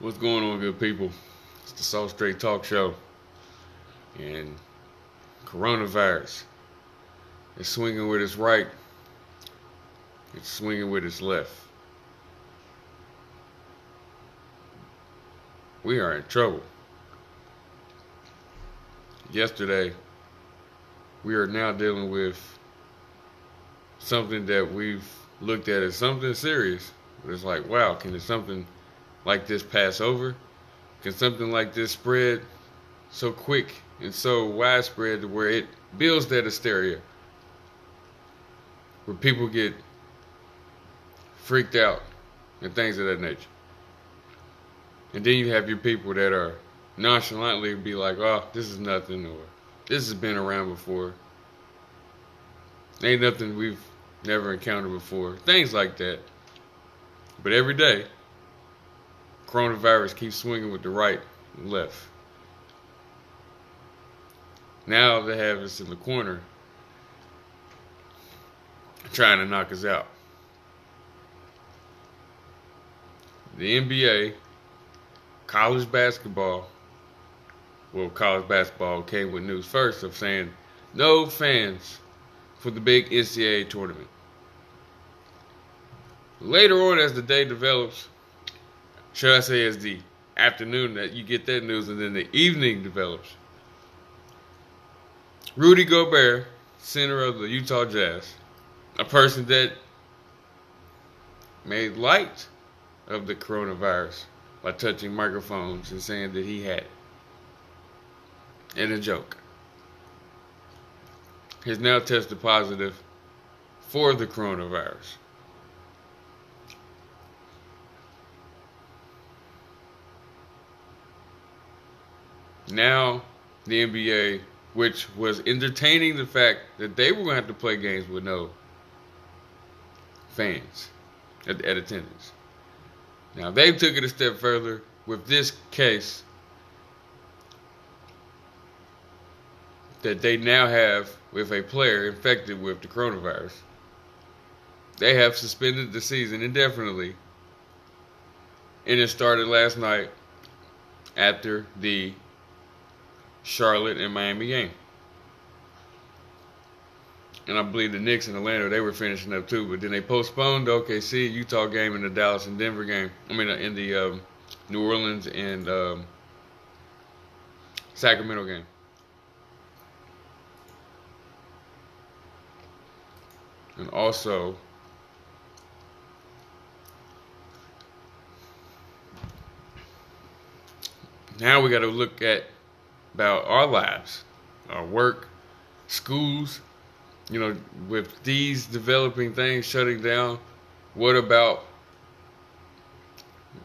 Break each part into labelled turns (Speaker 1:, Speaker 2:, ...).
Speaker 1: What's going on, good people? It's the Soss Straight Talk Show. And coronavirus is swinging with its right, it's swinging with its left. We are in trouble. Yesterday, we are now dealing with something that we've looked at as something serious. But it's like, wow, can it something like this pass over? Can something like this spread so quick and so widespread to where it builds that hysteria? Where people get freaked out and things of that nature. And then you have your people that are nonchalantly be like, oh, this is nothing, or this has been around before. Ain't nothing we've never encountered before. Things like that. But every day, coronavirus keeps swinging with the right and left. Now they have us in the corner trying to knock us out. The NBA, college basketball, well, college basketball came with news first of saying no fans for the big NCAA tournament. Later on, as the day develops, should I say, as the afternoon that you get that news, and then the evening develops. Rudy Gobert, center of the Utah Jazz, a person that made light of the coronavirus by touching microphones and saying that he had it. In a joke. Has now tested positive for the coronavirus. Now, the NBA, which was entertaining the fact that they were going to have to play games with no fans at, at attendance. Now, they took it a step further with this case that they now have with a player infected with the coronavirus. They have suspended the season indefinitely. And it started last night after the Charlotte and Miami game. And I believe the Knicks and Atlanta, they were finishing up too, but then they postponed the OKC Utah game and the Dallas and Denver game. I mean, uh, in the um, New Orleans and um, Sacramento game. And also, now we got to look at about our lives, our work, schools. You know, with these developing things shutting down, what about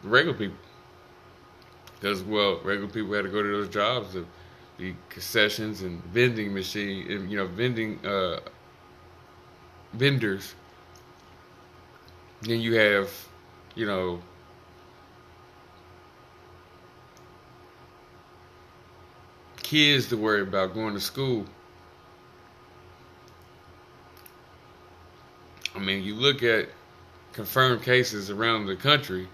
Speaker 1: regular people? Because well, regular people had to go to those jobs, the, the concessions and vending machine, and you know, vending uh, vendors. Then you have, you know, kids to worry about going to school. I mean, you look at confirmed cases around the country,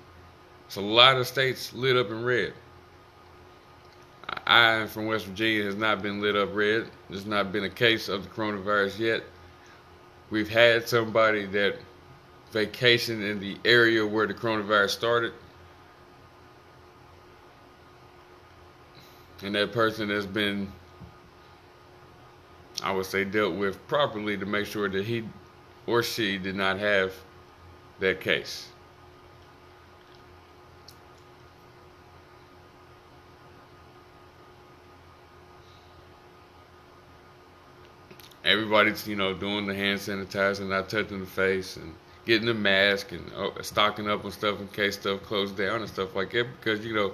Speaker 1: it's a lot of states lit up in red. I, from West Virginia, has not been lit up red. There's not been a case of the coronavirus yet. We've had somebody that vacationed in the area where the coronavirus started. And that person has been I would say dealt with properly to make sure that he or she did not have that case. Everybody's, you know, doing the hand sanitizer, not touching the face, and getting the mask, and uh, stocking up on stuff in case stuff closed down and stuff like that. Because you know,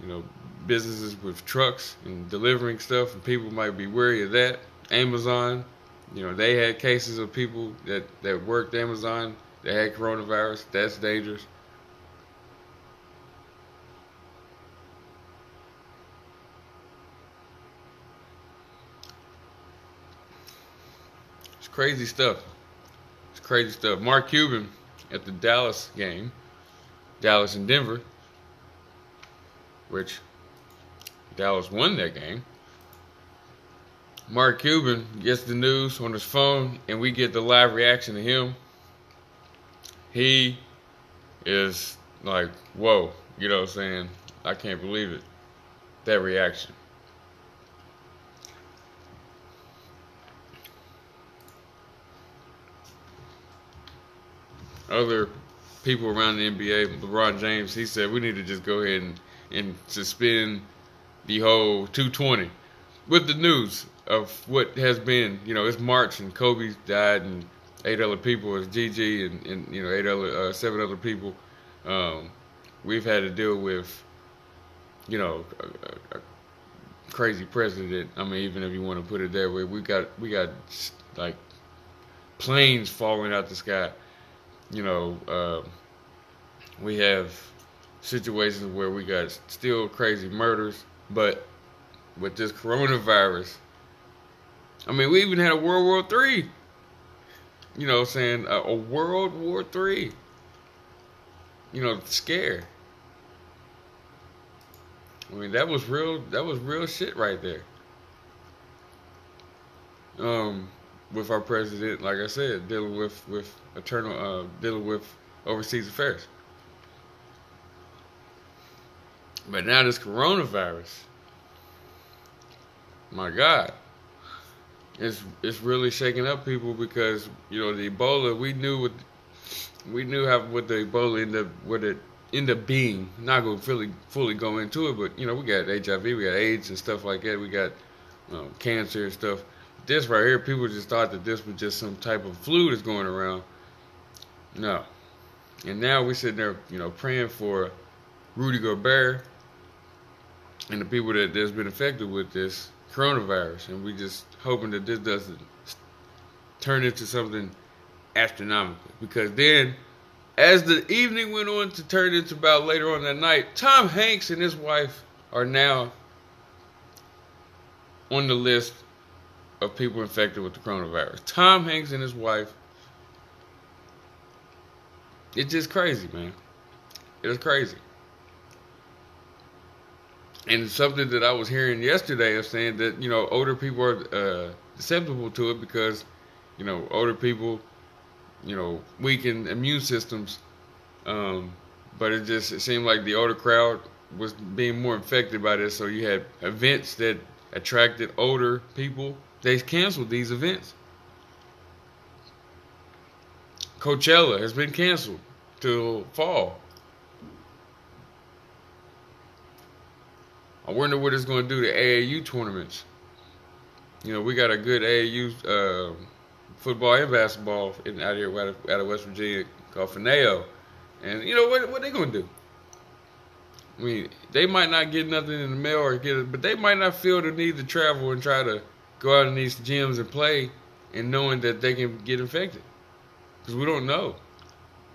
Speaker 1: you know, businesses with trucks and delivering stuff, and people might be wary of that. Amazon, you know, they had cases of people that, that worked Amazon that had coronavirus. That's dangerous. It's crazy stuff. It's crazy stuff. Mark Cuban at the Dallas game, Dallas and Denver, which Dallas won that game. Mark Cuban gets the news on his phone, and we get the live reaction to him. He is like, whoa, you know what I'm saying? I can't believe it. That reaction. Other people around the NBA, LeBron James, he said we need to just go ahead and, and suspend the whole 220 with the news of what has been, you know, it's March and Kobe died and eight other people, it's Gigi and, and you know, eight other, uh, seven other people. Um, we've had to deal with, you know, a, a, crazy president. I mean, even if you want to put it that way, we got we got like planes falling out the sky. You know, uh, we have situations where we got still crazy murders, but with this coronavirus, I mean, we even had a World War Three. You know, saying a, a World War Three. You know, scare. I mean, that was real. That was real shit right there. Um, with our president, like I said, dealing with with eternal, uh, dealing with overseas affairs. But now this coronavirus, my God, it's it's really shaking up people because you know the Ebola. We knew what we knew how what the Ebola ended up what it ended up being. Not going to fully fully go into it, but you know we got HIV, we got AIDS and stuff like that. We got um, cancer and stuff. This right here, people just thought that this was just some type of flu that's going around. No, and now we sitting there, you know, praying for Rudy Gobert and the people that that's been affected with this coronavirus, and we just hoping that this doesn't turn into something astronomical. Because then, as the evening went on to turn into about later on that night, Tom Hanks and his wife are now on the list of people infected with the coronavirus. Tom Hanks and his wife. It's just crazy, man. It is crazy and something that I was hearing yesterday of saying that you know older people are uh, susceptible to it because you know older people you know weaken immune systems. Um, but it just it seemed like the older crowd was being more infected by this. So you had events that attracted older people. They canceled these events. Coachella has been canceled till fall I wonder what it's going to do to AAU tournaments. You know, we got a good AAU uh, football and basketball in, out here out of, out of West Virginia called Fineo. And, you know, what, what they going to do? I mean, they might not get nothing in the mail or get it, but they might not feel the need to travel and try to go out in these gyms and play and knowing that they can get infected. Because we don't know.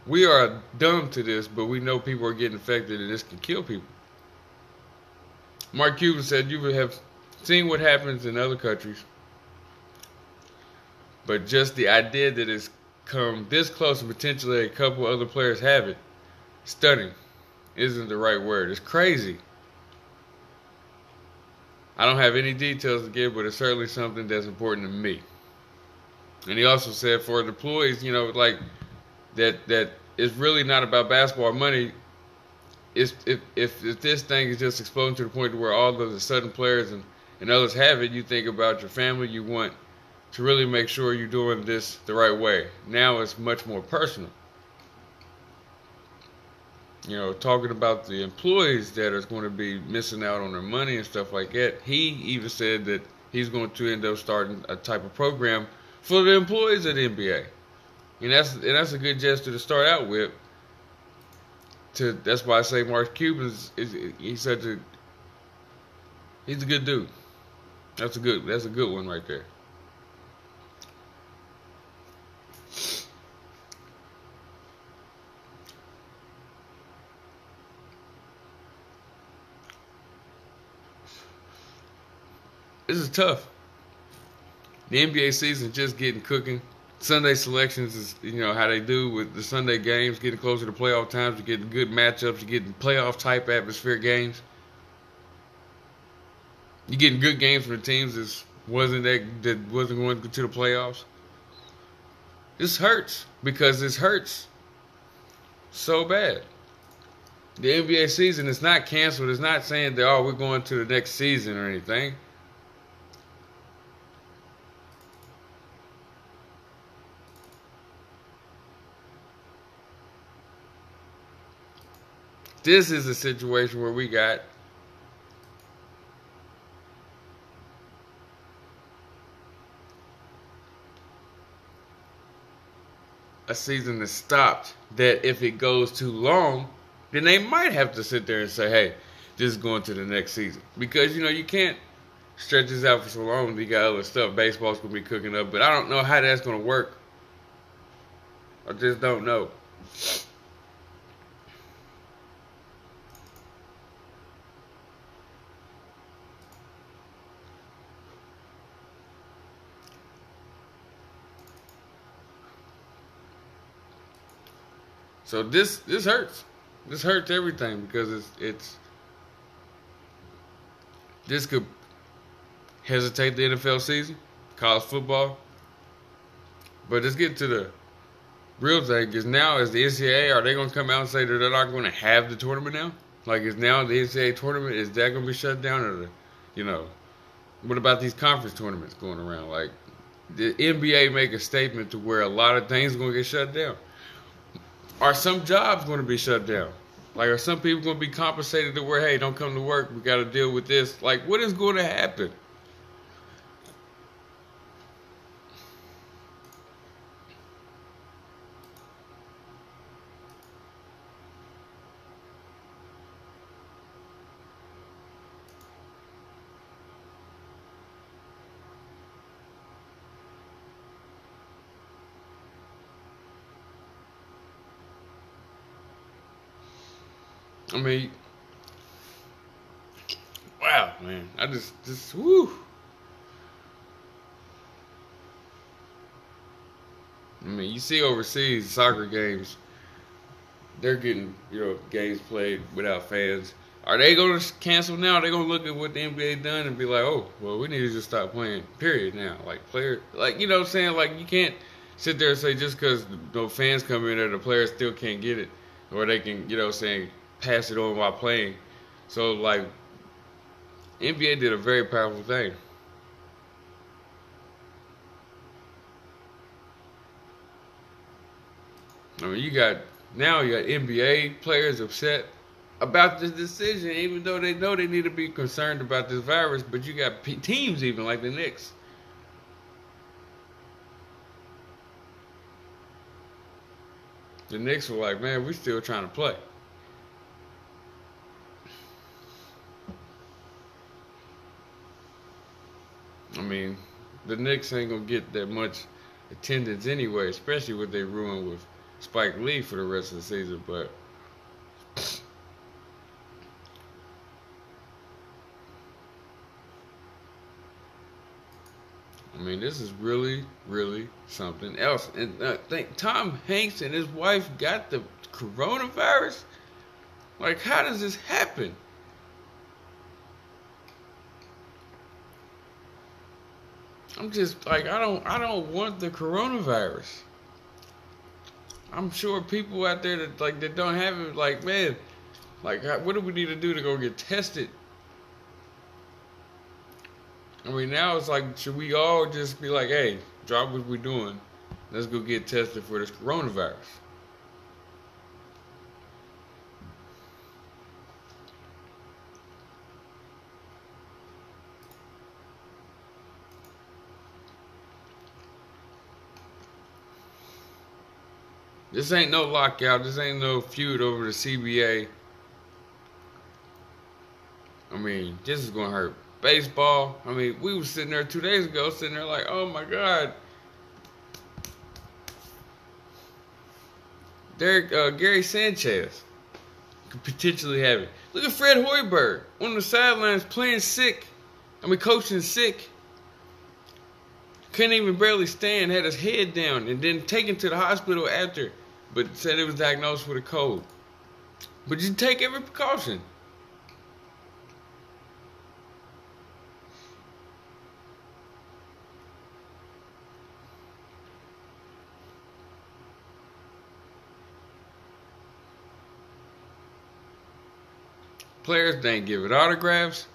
Speaker 1: We are dumb to this, but we know people are getting infected and this can kill people. Mark Cuban said you have seen what happens in other countries, but just the idea that it's come this close and potentially a couple other players have it, stunning, isn't the right word. It's crazy. I don't have any details to give, but it's certainly something that's important to me. And he also said for the employees, you know, like that that it's really not about basketball money if, if if this thing is just exploding to the point where all of the sudden players and, and others have it, you think about your family. You want to really make sure you're doing this the right way. Now it's much more personal. You know, talking about the employees that are going to be missing out on their money and stuff like that. He even said that he's going to end up starting a type of program for the employees at the NBA, and that's and that's a good gesture to start out with to that's why I say Mark Cuban's is, is he's such a he's a good dude. That's a good that's a good one right there. This is tough. The NBA season just getting cooking. Sunday selections is you know how they do with the Sunday games, getting closer to playoff times, you're getting good matchups, you're getting playoff type atmosphere games. You getting good games from the teams that wasn't that that wasn't going to the playoffs. This hurts because this hurts so bad. The NBA season is not canceled. It's not saying that oh we're going to the next season or anything. This is a situation where we got a season that stopped that if it goes too long, then they might have to sit there and say, hey, this is going to the next season. Because, you know, you can't stretch this out for so long. You got other stuff. Baseball's going to be cooking up. But I don't know how that's going to work. I just don't know. So this this hurts. This hurts everything because it's it's this could hesitate the NFL season, college football. But let's get to the real thing is now is the NCAA are they going to come out and say that they're not going to have the tournament now? Like is now the NCAA tournament is that going to be shut down or the, you know, what about these conference tournaments going around? Like the NBA make a statement to where a lot of things going to get shut down are some jobs going to be shut down? Like, are some people going to be compensated to where, hey, don't come to work, we got to deal with this? Like, what is going to happen? I mean, wow, man. I just, just, woo. I mean, you see overseas soccer games, they're getting, you know, games played without fans. Are they going to cancel now? Are they going to look at what the NBA done and be like, oh, well, we need to just stop playing, period, now? Like, player, like, you know what I'm saying? Like, you can't sit there and say just because no fans come in there, the players still can't get it. Or they can, you know, i'm saying pass it on while playing. So like NBA did a very powerful thing. I mean, you got now you got NBA players upset about this decision, even though they know they need to be concerned about this virus. But you got p- teams even like the Knicks. The Knicks were like, man, we're still trying to play. I mean, the Knicks ain't gonna get that much attendance anyway, especially what they ruined with Spike Lee for the rest of the season. But I mean, this is really, really something else. And I think Tom Hanks and his wife got the coronavirus. Like, how does this happen? I'm just like I don't I don't want the coronavirus. I'm sure people out there that like that don't have it like man, like what do we need to do to go get tested? I mean now it's like should we all just be like, hey, drop what we're doing, let's go get tested for this coronavirus. This ain't no lockout. This ain't no feud over the CBA. I mean, this is gonna hurt baseball. I mean, we were sitting there two days ago, sitting there like, oh my god. Derek uh, Gary Sanchez could potentially have it. Look at Fred Hoiberg on the sidelines playing sick. I mean, coaching sick. Couldn't even barely stand, had his head down, and then taken to the hospital after, but said it was diagnosed with a cold. But you take every precaution. Players didn't give it autographs.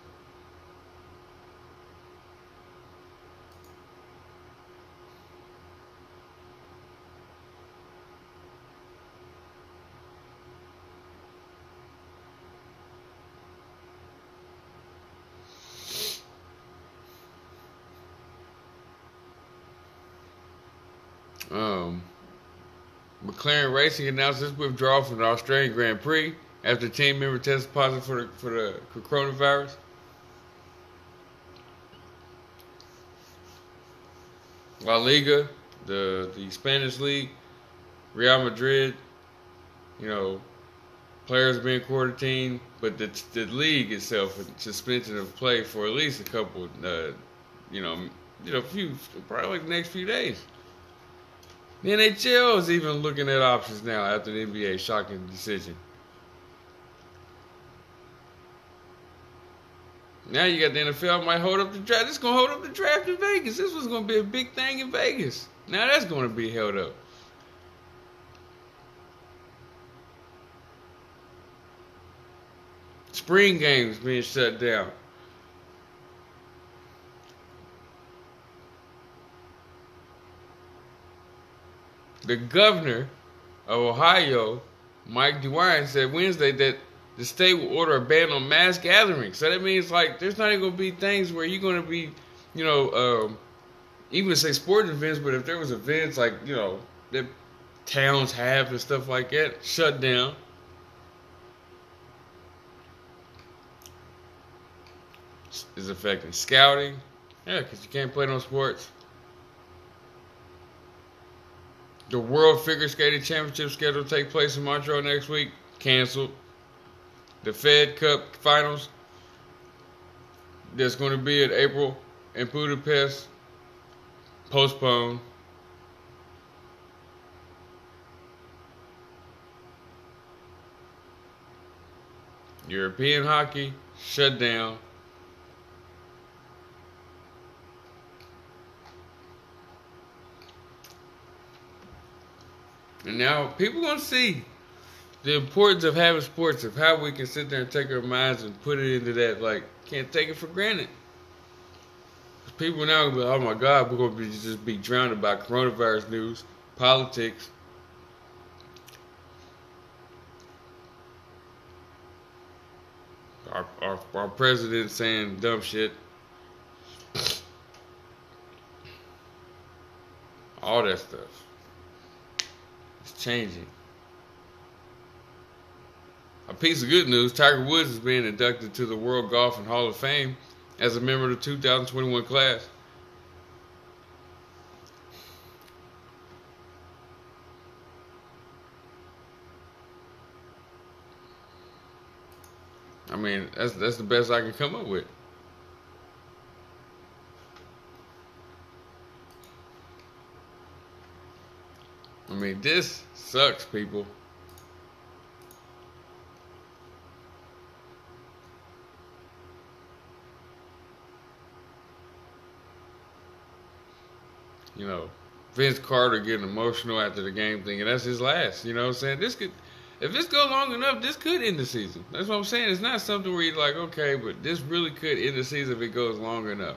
Speaker 1: McLaren Racing announced its withdrawal from the Australian Grand Prix after team member tested positive for the, for the coronavirus. La Liga, the the Spanish league, Real Madrid, you know, players being quarantined, but the the league itself suspension of play for at least a couple, uh, you know, you know, few probably like the next few days. The NHL is even looking at options now after the NBA shocking decision. Now you got the NFL might hold up the draft. It's gonna hold up the draft in Vegas. This was gonna be a big thing in Vegas. Now that's gonna be held up. Spring games being shut down. The governor of Ohio, Mike DeWine, said Wednesday that the state will order a ban on mass gatherings. So that means like there's not even gonna be things where you're gonna be, you know, um, even say sporting events, but if there was events like you know that towns have and stuff like that, shut down. Is affecting scouting. Yeah, because you can't play no sports. The World Figure Skating Championship scheduled to take place in Montreal next week. Canceled the Fed Cup finals that's going to be in April in Budapest postponed. European hockey shut down. And now people gonna see the importance of having sports, of how we can sit there and take our minds and put it into that, like, can't take it for granted. People now gonna be, oh my God, we're gonna be just be drowned by coronavirus news, politics. Our, our, our president saying dumb shit. All that stuff. Changing. A piece of good news Tiger Woods is being inducted to the World Golf and Hall of Fame as a member of the 2021 class. I mean, that's that's the best I can come up with. I mean, this sucks, people. you know, Vince Carter getting emotional after the game, thinking that's his last. You know what I'm saying? This could, if this goes long enough, this could end the season. That's what I'm saying. It's not something where you're like, okay, but this really could end the season if it goes long enough.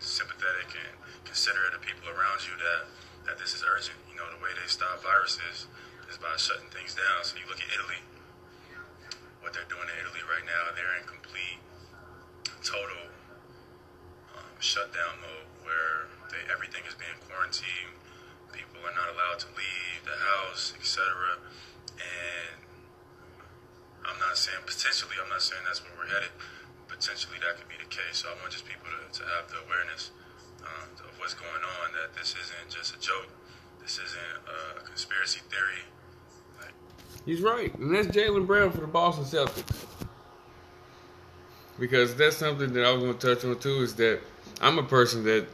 Speaker 2: sympathetic and considerate of people around you that, that this is urgent. You know, the way they stop viruses is by shutting things down. So you look at Italy, what they're doing in Italy right now, they're in complete, total um, shutdown mode where they, everything is being quarantined. People are not allowed to leave the house, etc. And I'm not saying potentially, I'm not saying that's where we're headed Potentially that could be the case. So I want just people to, to have the awareness um, of what's going on, that this isn't just a joke. This isn't a conspiracy theory.
Speaker 1: He's right, and that's Jaylen Brown for the Boston Celtics. Because that's something that I was going to touch on too. Is that I'm a person that,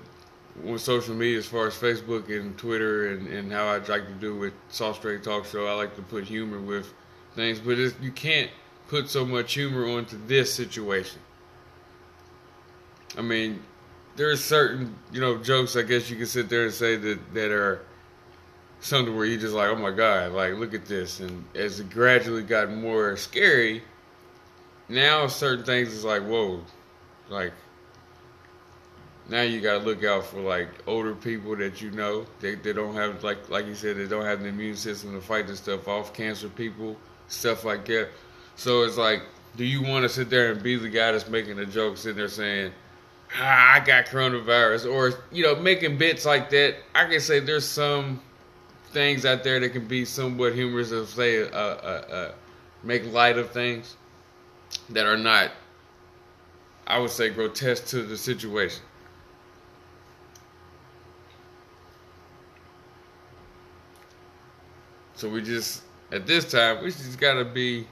Speaker 1: with social media, as far as Facebook and Twitter, and, and how I like to do with Soss Straight Talk Show, I like to put humor with things, but you can't put so much humor onto this situation. I mean, there's certain you know jokes I guess you can sit there and say that that are something where you just like, oh my god, like look at this. And as it gradually got more scary, now certain things is like, whoa, like now you gotta look out for like older people that you know they they don't have like like you said they don't have the immune system to fight this stuff off, cancer people, stuff like that. So it's like, do you want to sit there and be the guy that's making a joke, sitting there saying? Ah, I got coronavirus, or you know, making bits like that. I can say there's some things out there that can be somewhat humorous of say uh, uh, uh, make light of things that are not I would say grotesque to the situation. So we just at this time we just gotta be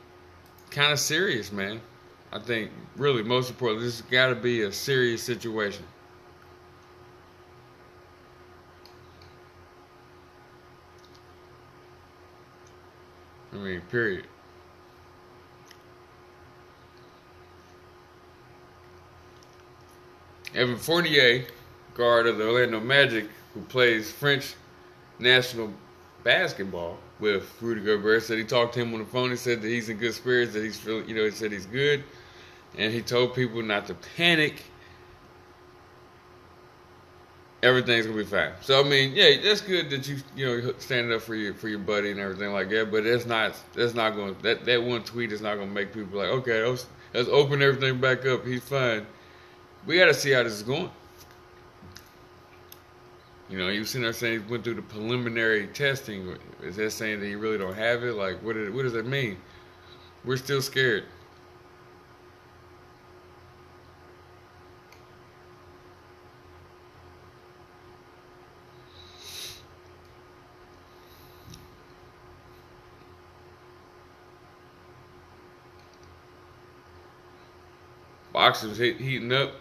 Speaker 1: kind of serious, man. I think really most importantly, this has got to be a serious situation. I mean, period. Evan Fournier, guard of the Orlando Magic, who plays French national basketball with Rudy Gobert, said he talked to him on the phone. He said that he's in good spirits, that he's feeling, you know, he said he's good, and he told people not to panic. Everything's gonna be fine. So I mean, yeah, that's good that you you know standing up for your for your buddy and everything like that. But that's not that's not going that that one tweet is not gonna make people like okay let's, let's open everything back up. He's fine. We got to see how this is going. You know, you seen there saying he went through the preliminary testing. Is that saying that you really don't have it? Like, what, did, what does that mean? We're still scared. Boxing's heat, heating up.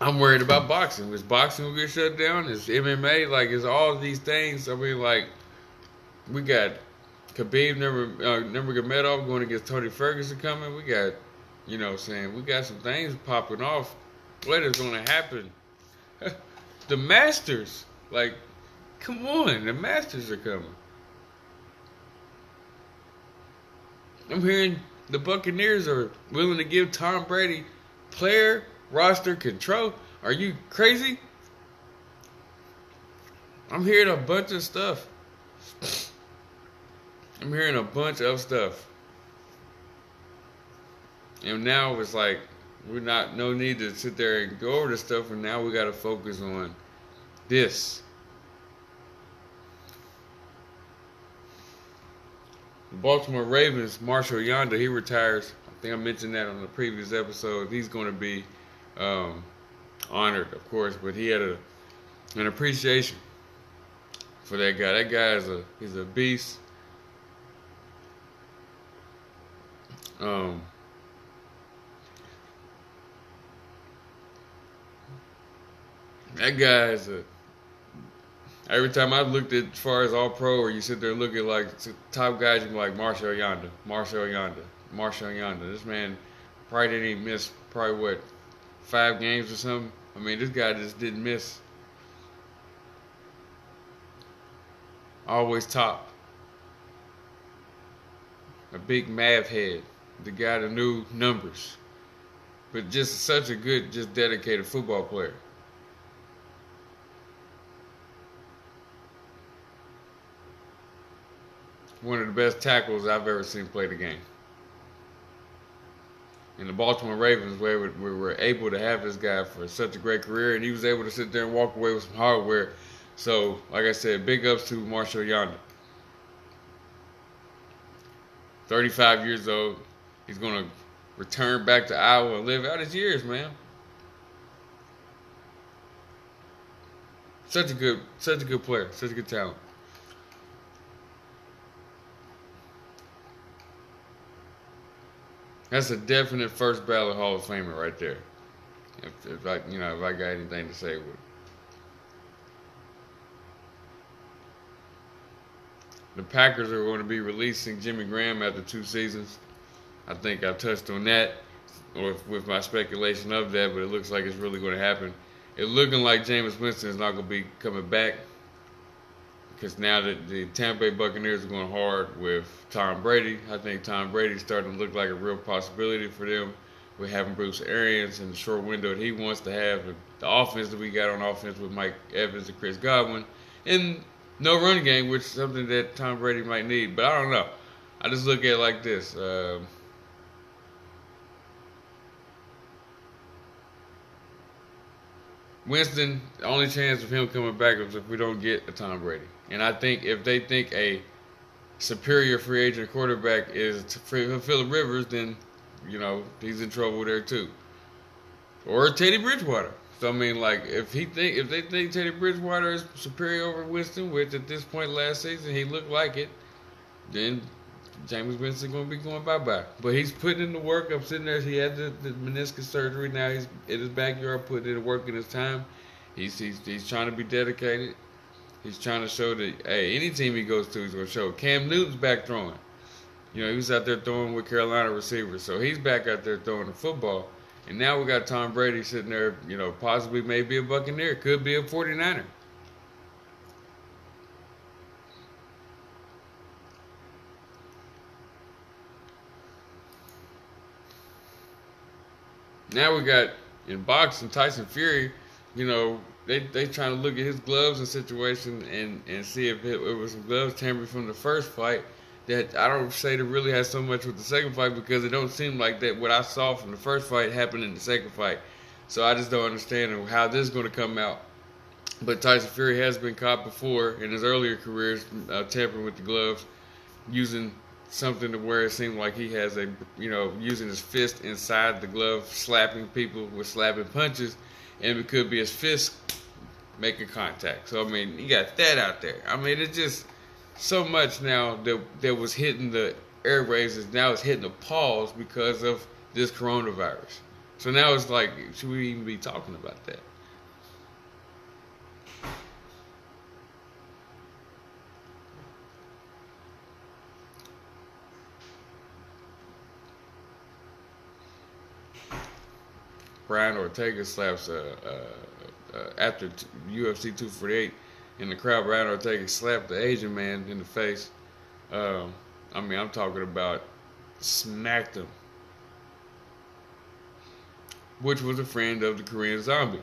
Speaker 1: I'm worried about boxing. Is boxing will get shut down? Is MMA like is all these things? I mean, like we got Khabib number uh, Nurmagomedov going against Tony Ferguson coming. We got, you know, saying we got some things popping off. What is going to happen? the Masters, like, come on, the Masters are coming. I'm hearing the Buccaneers are willing to give Tom Brady player roster control. Are you crazy? I'm hearing a bunch of stuff. I'm hearing a bunch of stuff. And now it's like we're not no need to sit there and go over the stuff and now we gotta focus on this. Baltimore Ravens, Marshall Yanda, he retires. I think I mentioned that on the previous episode. He's gonna be um, honored, of course, but he had a an appreciation for that guy. That guy is a he's a beast. Um, that guy is a. Every time I looked at as far as all pro, or you sit there looking like top guys, you like Marshall Yanda, Marshall Yanda, Marshall Yanda. This man probably didn't even miss probably what five games or something. I mean, this guy just didn't miss. Always top. A big math head. The guy that knew numbers. But just such a good, just dedicated football player. one of the best tackles I've ever seen play the game. And the Baltimore Ravens where we we were able to have this guy for such a great career, and he was able to sit there and walk away with some hardware. So, like I said, big ups to Marshall Yanda. 35 years old. He's going to return back to Iowa and live out his years, man. Such a good, such a good player, such a good talent. That's a definite first ballot Hall of Famer right there. If, if I, you know, if I got anything to say with it. The Packers are going to be releasing Jimmy Graham after two seasons. I think I touched on that with, with my speculation of that, but it looks like it's really going to happen. It's looking like Jameis Winston is not going to be coming back because now that the Tampa Bay Buccaneers are going hard with Tom Brady, I think Tom Brady's starting to look like a real possibility for them. We're having Bruce Arians in the short window that he wants to have, the offense that we got on offense with Mike Evans and Chris Godwin, and no run game, which is something that Tom Brady might need. But I don't know. I just look at it like this. Um, Winston, the only chance of him coming back is if we don't get a Tom Brady. And I think if they think a superior free agent quarterback is Philip Rivers, then you know he's in trouble there too. Or Teddy Bridgewater. So I mean, like if he think if they think Teddy Bridgewater is superior over Winston, which at this point last season he looked like it, then Jameis Winston going to be going bye bye. But he's putting in the work. I'm sitting there. He had the, the meniscus surgery. Now he's in his backyard putting in the work in his time. He's, he's he's trying to be dedicated. He's trying to show that hey, any team he goes to, he's going to show. Cam Newton's back throwing. You know, he was out there throwing with Carolina receivers, so he's back out there throwing the football. And now we got Tom Brady sitting there, you know, possibly maybe a Buccaneer, could be a 49er. Now we got in boxing Tyson Fury, you know, they they trying to look at his gloves and situation and and see if it, it was some gloves tampered from the first fight that I don't say that really has so much with the second fight because it don't seem like that what I saw from the first fight happened in the second fight. So I just don't understand how this is going to come out. But Tyson Fury has been caught before in his earlier careers uh, tampering with the gloves, using something to where it seemed like he has a, you know, using his fist inside the glove, slapping people with slapping punches, and it could be his fist making contact. So I mean, you got that out there. I mean, it's just so much now that that was hitting the airwaves is now it's hitting the pause because of this coronavirus. So now it's like, should we even be talking about that? Brian Ortega slaps uh, uh, uh, after t- UFC 248 in the crowd. Brian Ortega slapped the Asian man in the face. Um, I mean, I'm talking about smacked him, which was a friend of the Korean Zombie.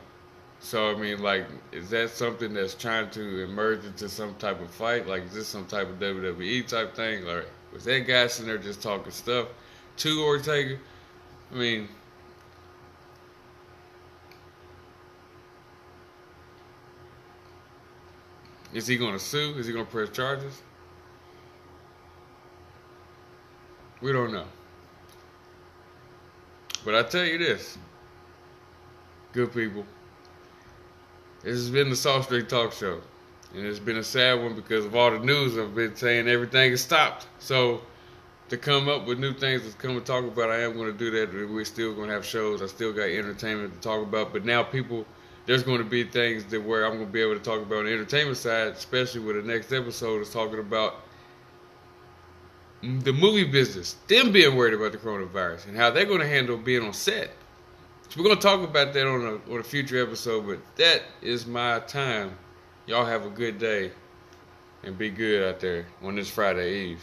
Speaker 1: So I mean, like, is that something that's trying to emerge into some type of fight? Like, is this some type of WWE type thing, or was that guy sitting there just talking stuff to Ortega? I mean, Is he going to sue? Is he going to press charges? We don't know. But I tell you this, good people, this has been the Soss Straight Talk Show. And it's been a sad one because of all the news I've been saying everything is stopped. So to come up with new things to come and talk about, I am going to do that. We're still going to have shows. I still got entertainment to talk about. But now people there's going to be things that where I'm going to be able to talk about on the entertainment side, especially with the next episode is talking about the movie business, them being worried about the coronavirus and how they're going to handle being on set. So we're going to talk about that on a on a future episode, but that is my time. Y'all have a good day and be good out there on this Friday Eve.